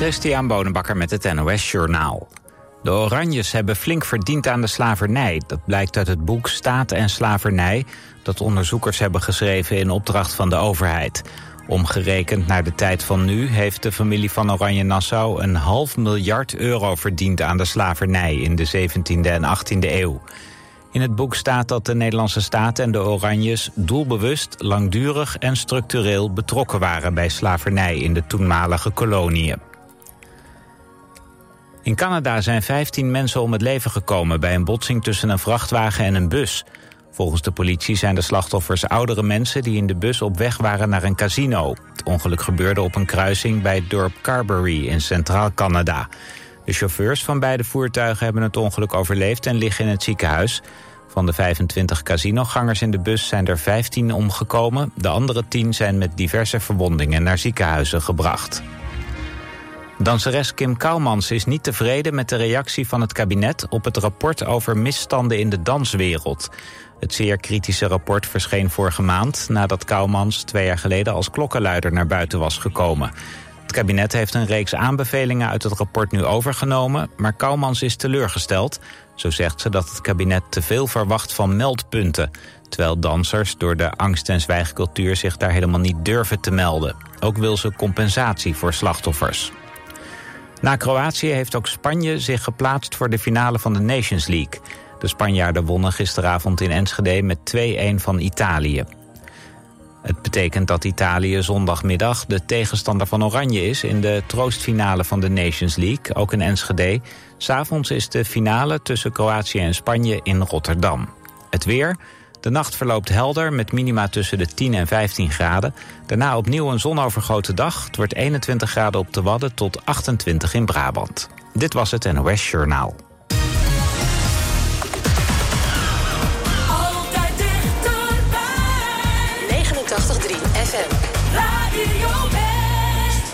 Christian Bonenbakker met het NOS Journaal. De Oranjes hebben flink verdiend aan de slavernij. Dat blijkt uit het boek Staat en Slavernij... dat onderzoekers hebben geschreven in opdracht van de overheid. Omgerekend naar de tijd van nu heeft de familie van Oranje-Nassau... een half miljard euro verdiend aan de slavernij in de 17e en 18e eeuw. In het boek staat dat de Nederlandse staat en de Oranjes doelbewust, langdurig en structureel betrokken waren bij slavernij in de toenmalige koloniën. In Canada zijn 15 mensen om het leven gekomen bij een botsing tussen een vrachtwagen en een bus. Volgens de politie zijn de slachtoffers oudere mensen die in de bus op weg waren naar een casino. Het ongeluk gebeurde op een kruising bij het dorp Carberry in Centraal Canada. De chauffeurs van beide voertuigen hebben het ongeluk overleefd en liggen in het ziekenhuis. Van de 25 casinogangers in de bus zijn er 15 omgekomen. De andere 10 zijn met diverse verwondingen naar ziekenhuizen gebracht. Danseres Kim Kouwmans is niet tevreden met de reactie van het kabinet op het rapport over misstanden in de danswereld. Het zeer kritische rapport verscheen vorige maand nadat Kouwmans twee jaar geleden als klokkenluider naar buiten was gekomen. Het kabinet heeft een reeks aanbevelingen uit het rapport nu overgenomen, maar Kouwmans is teleurgesteld. Zo zegt ze dat het kabinet te veel verwacht van meldpunten, terwijl dansers door de angst- en zwijgcultuur zich daar helemaal niet durven te melden. Ook wil ze compensatie voor slachtoffers. Na Kroatië heeft ook Spanje zich geplaatst voor de finale van de Nations League. De Spanjaarden wonnen gisteravond in Enschede met 2-1 van Italië. Het betekent dat Italië zondagmiddag de tegenstander van Oranje is... in de troostfinale van de Nations League, ook in Enschede. S'avonds is de finale tussen Kroatië en Spanje in Rotterdam. Het weer... De nacht verloopt helder met minima tussen de 10 en 15 graden. Daarna opnieuw een zonovergoten dag. Het wordt 21 graden op de Wadden tot 28 in Brabant. Dit was het NOS Journaal. Altijd dichterbij. 89.3 FM. Radio West.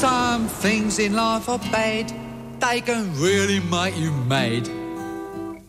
Some things in life are bad. They can really make you mad.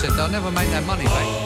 said, they'll never make that money back.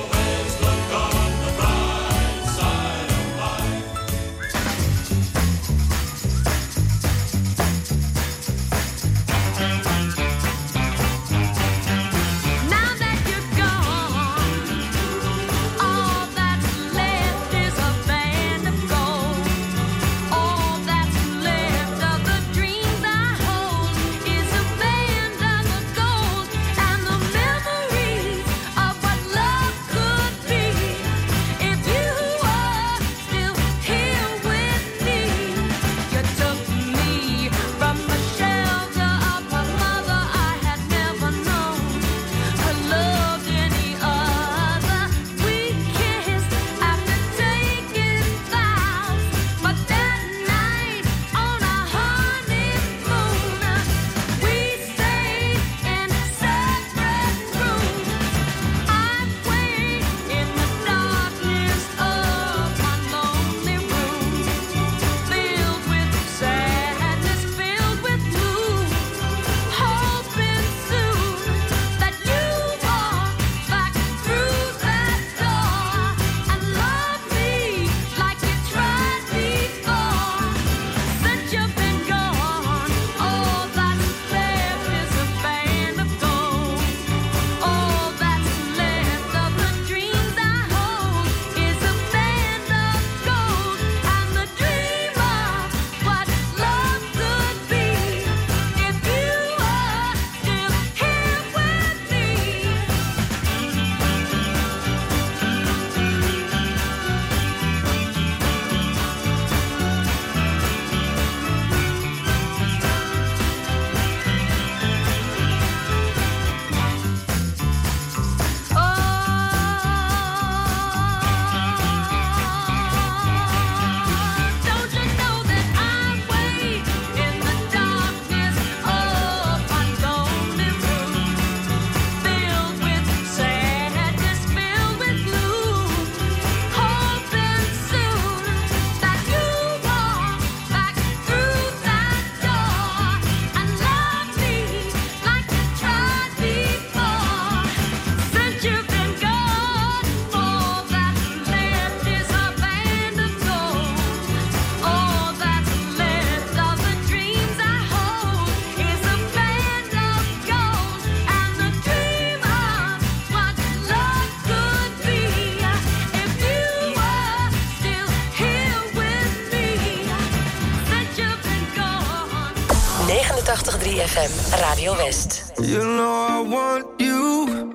Radio West. You know I want you.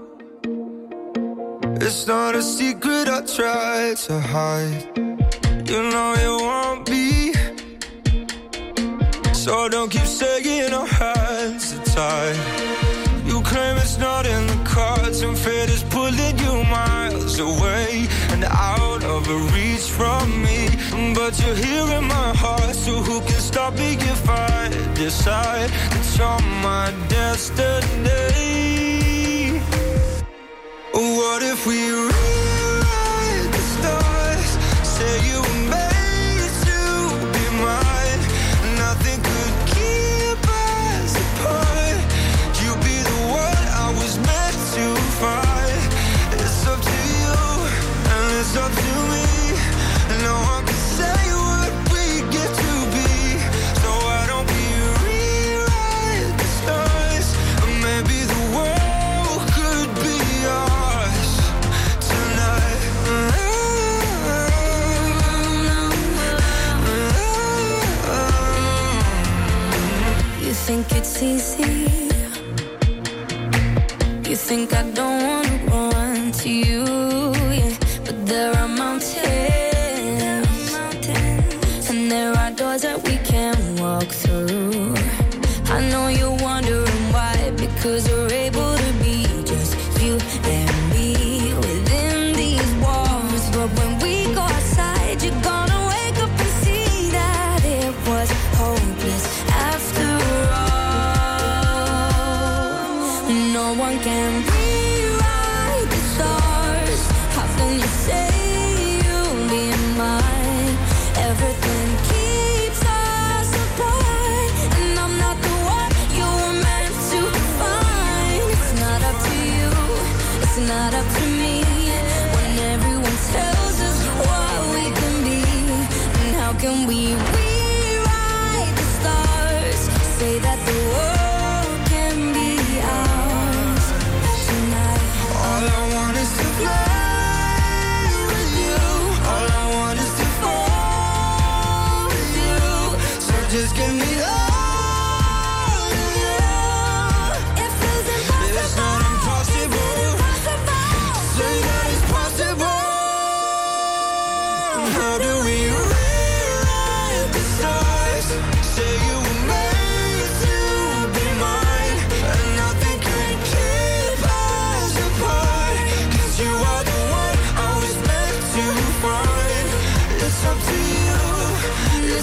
It's not a secret I try to hide. You know you want me. So don't keep saying our hands are. You claim it's not in the cards, and fate is pulling you miles away and out of reach from me. But you're here in my heart, so who can stop me if I decide touch on my destiny. What if we rewrite the stars? Say you were made to be mine. Nothing could keep us apart. You'd be the one I was meant to find. It's up to you and it's up to me. No one. think it's easy. You think I don't wanna want you.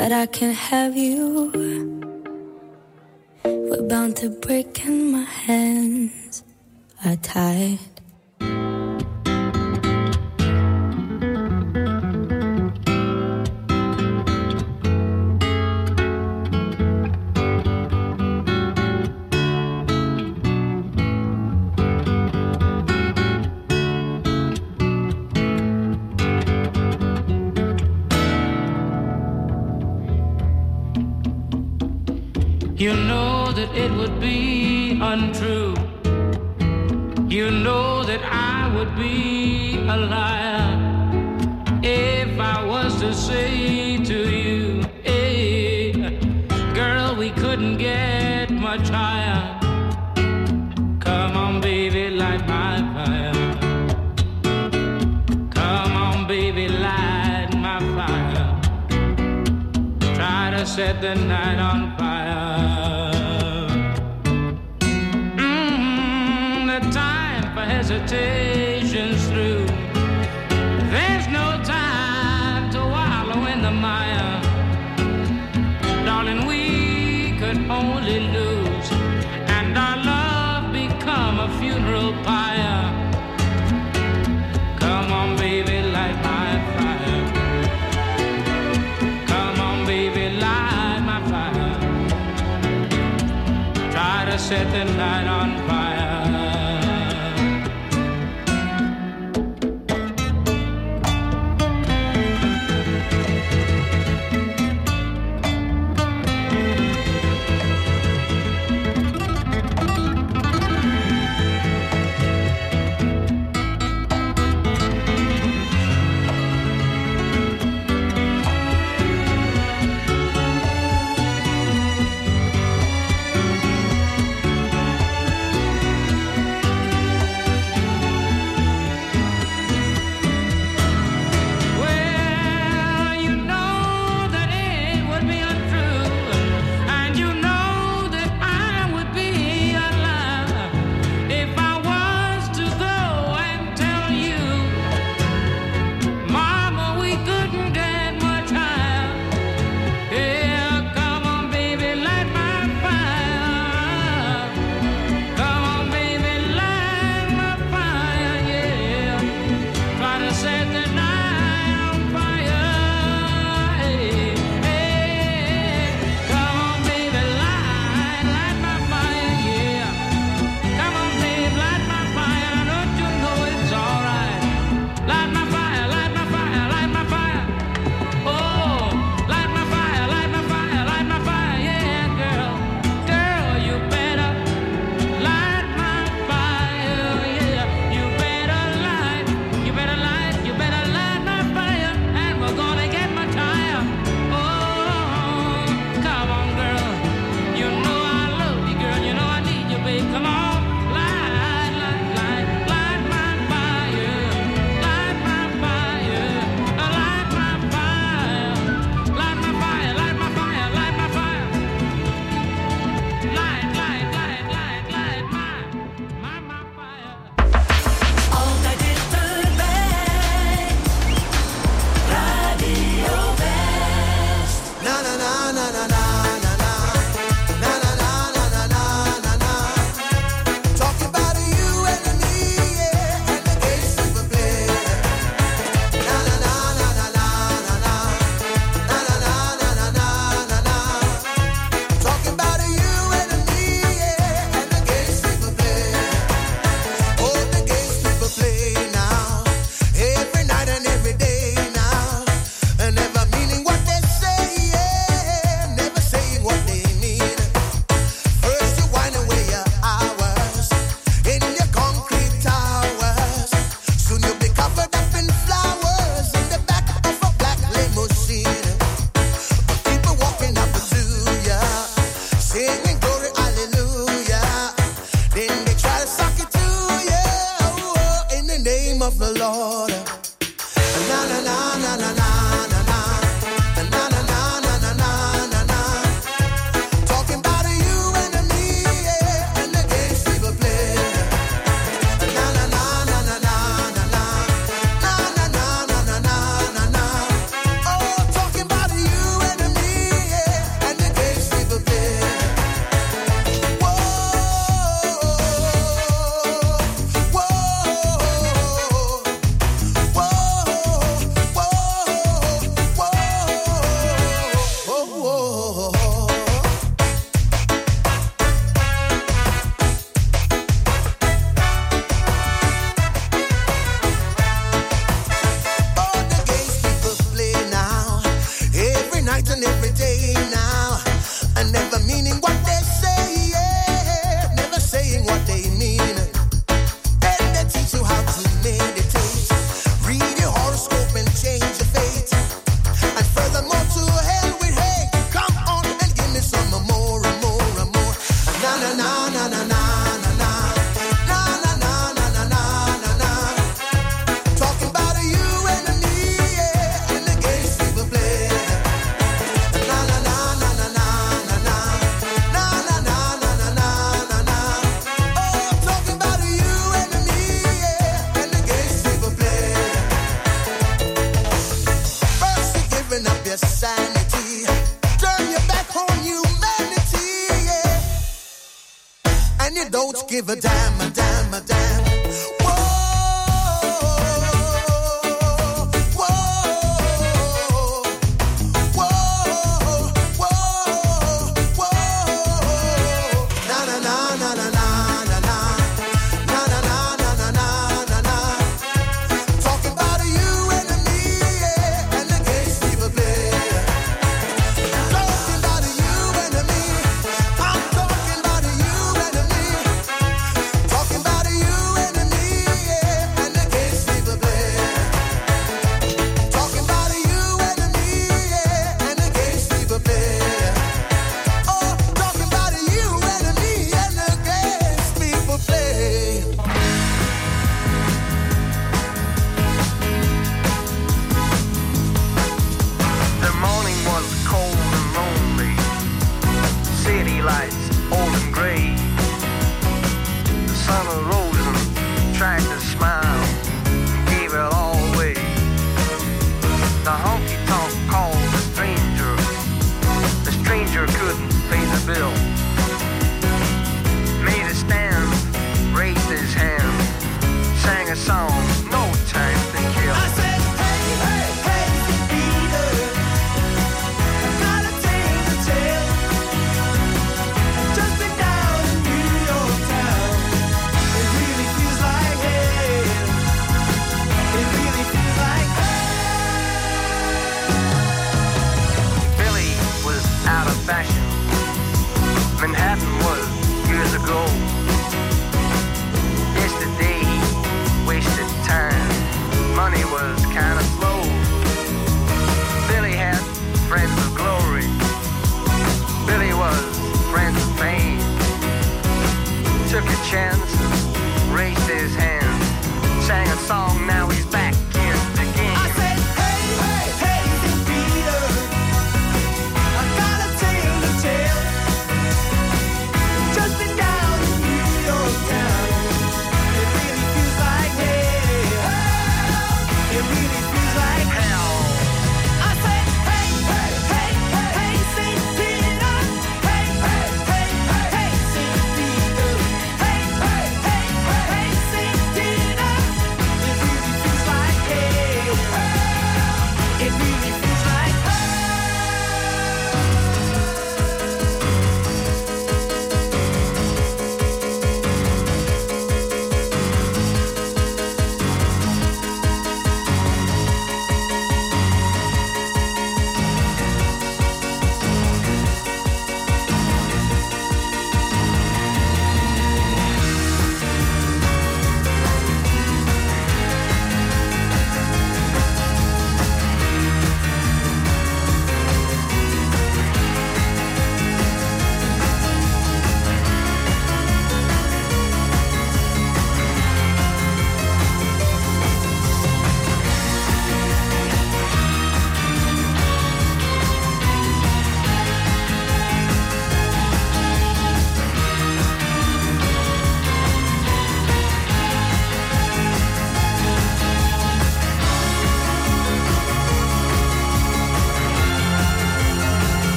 but I can't have you. We're bound to break, and my hands are tied. if I was to say to you, hey, girl, we couldn't get much higher. Come on, baby, light my fire. Come on, baby, light my fire. Try to set the night in the mire. Darling, we could only lose, and our love become a funeral pyre. Come on, baby, light my fire. Come on, baby, light my fire. Try to set the night on.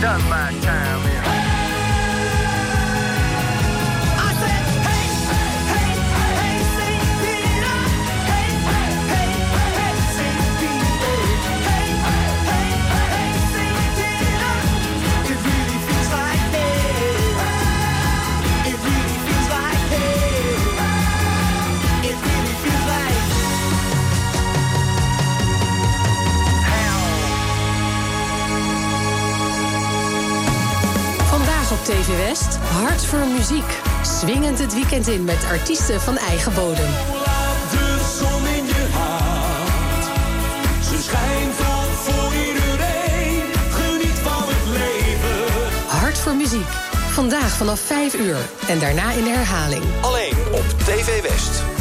Done my time in TV West, hart voor muziek. Swingend het weekend in met artiesten van eigen bodem. Laat de zon in je hart. Ze schijnt voor iedereen. Geniet van het leven. Hart voor muziek. Vandaag vanaf 5 uur en daarna in de herhaling. Alleen op TV West.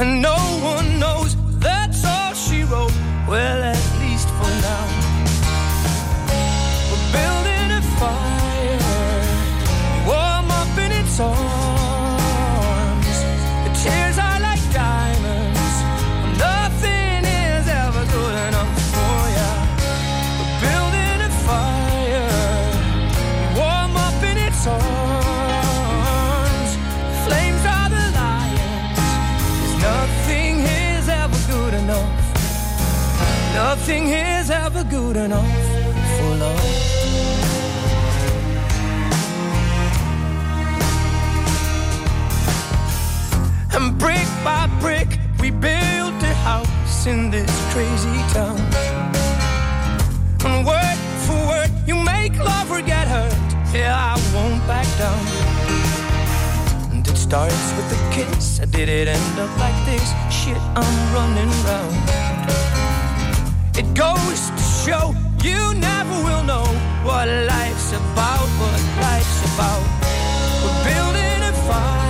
And no one burn for love. And brick by brick, we built a house in this crazy town. And word for word, you make love or get hurt. Yeah, I won't back down. And it starts with a kiss. I did it end up like this? Shit, I'm running round. It goes show. You never will know what life's about, what life's about. We're building a fire.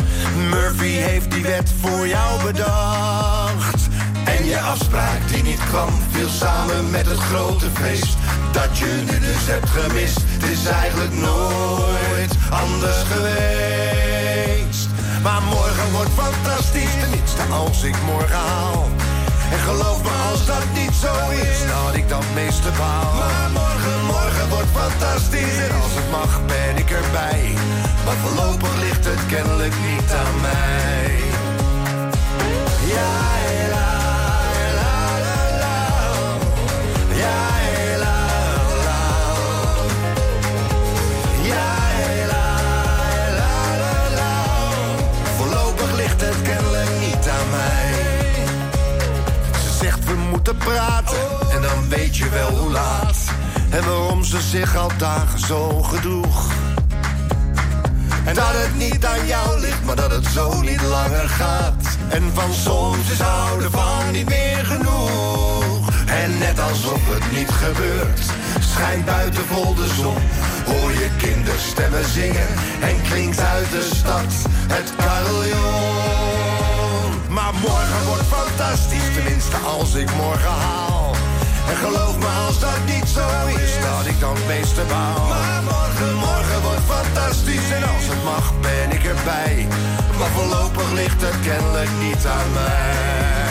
Murphy heeft die wet voor jou bedacht. En je afspraak die niet kwam, viel samen met het grote feest. Dat je nu dus hebt gemist, het is eigenlijk nooit anders geweest. Maar morgen wordt fantastisch, tenminste als ik morgen haal. En geloof me als dat niet zo is, dat ik dan het meeste baal. Maar morgen, morgen wordt fantastisch en als het mag ben ik erbij. Maar voorlopig ligt het kennelijk niet aan mij. Ja, la, la, la, la. Moeten praten en dan weet je wel hoe laat. En waarom ze zich al dagen zo gedroeg. En dat het niet aan jou ligt, maar dat het zo niet langer gaat. En van soms is houden van niet meer genoeg. En net alsof het niet gebeurt, schijnt buiten vol de zon. Hoor je kinderstemmen zingen en klinkt uit de stad het carillon. Maar morgen wordt fantastisch, tenminste als ik morgen haal. En geloof me als dat niet zo is, dat ik dan het meeste baal. Maar morgen, morgen wordt fantastisch en als het mag ben ik erbij. Maar voorlopig ligt het kennelijk niet aan mij.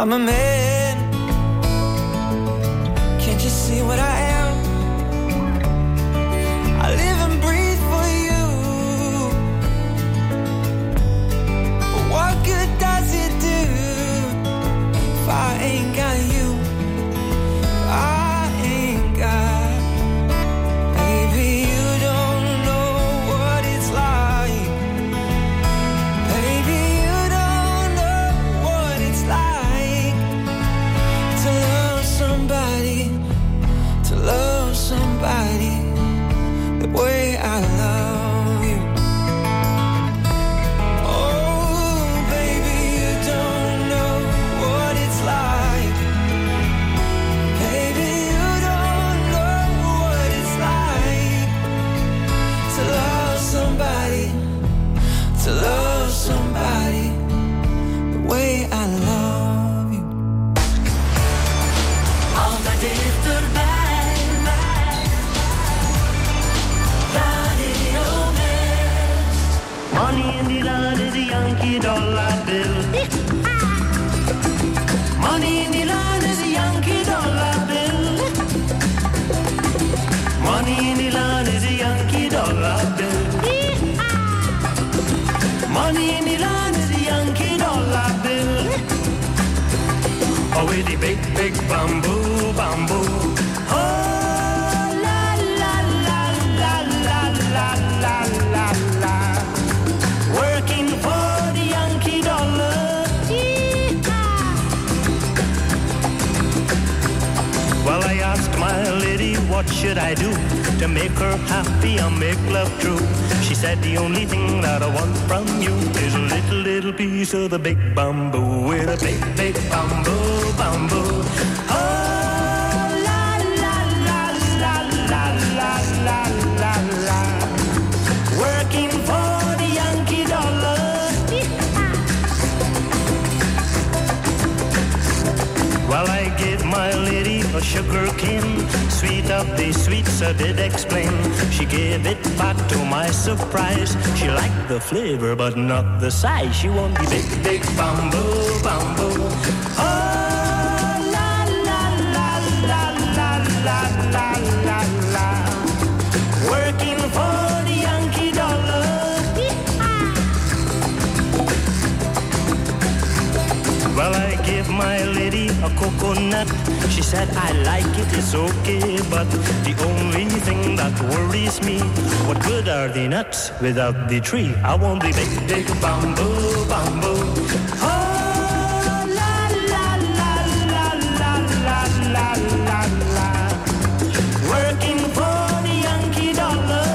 I'm a man. Can't you see what I am? should I do to make her happy and make love true? She said the only thing that I want from you is a little, little piece of the big bamboo with a big, big bamboo, bamboo. Oh! Well, I gave my lady a sugar cane sweet of the sweets I did explain. She gave it back to my surprise. She liked the flavor, but not the size. She want the big, big bamboo, bamboo. Oh, la, la, la, la, la, la, la, la, la. Working for the Yankee dollar. Well, I gave my lady a coconut. She said, I like it, it's okay. But the only thing that worries me, what good are the nuts without the tree? I want the big, big bamboo, bamboo. Oh, la, la, la, la, la, la, la, la. Working for the Yankee dollar.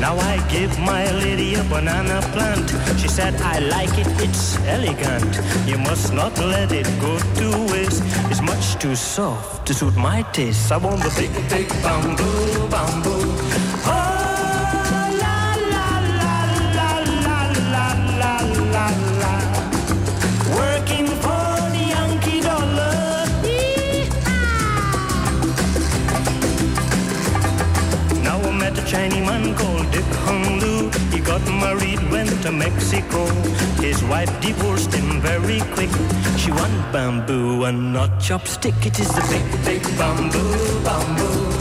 Now I give my lady a banana plant. Said, I like it, it's elegant. You must not let it go to waste. It's much too soft to suit my taste. I want the big, big bamboo, bamboo. To Mexico. His wife divorced him very quick. She want bamboo and not chopstick. It is the big, big bamboo, bamboo.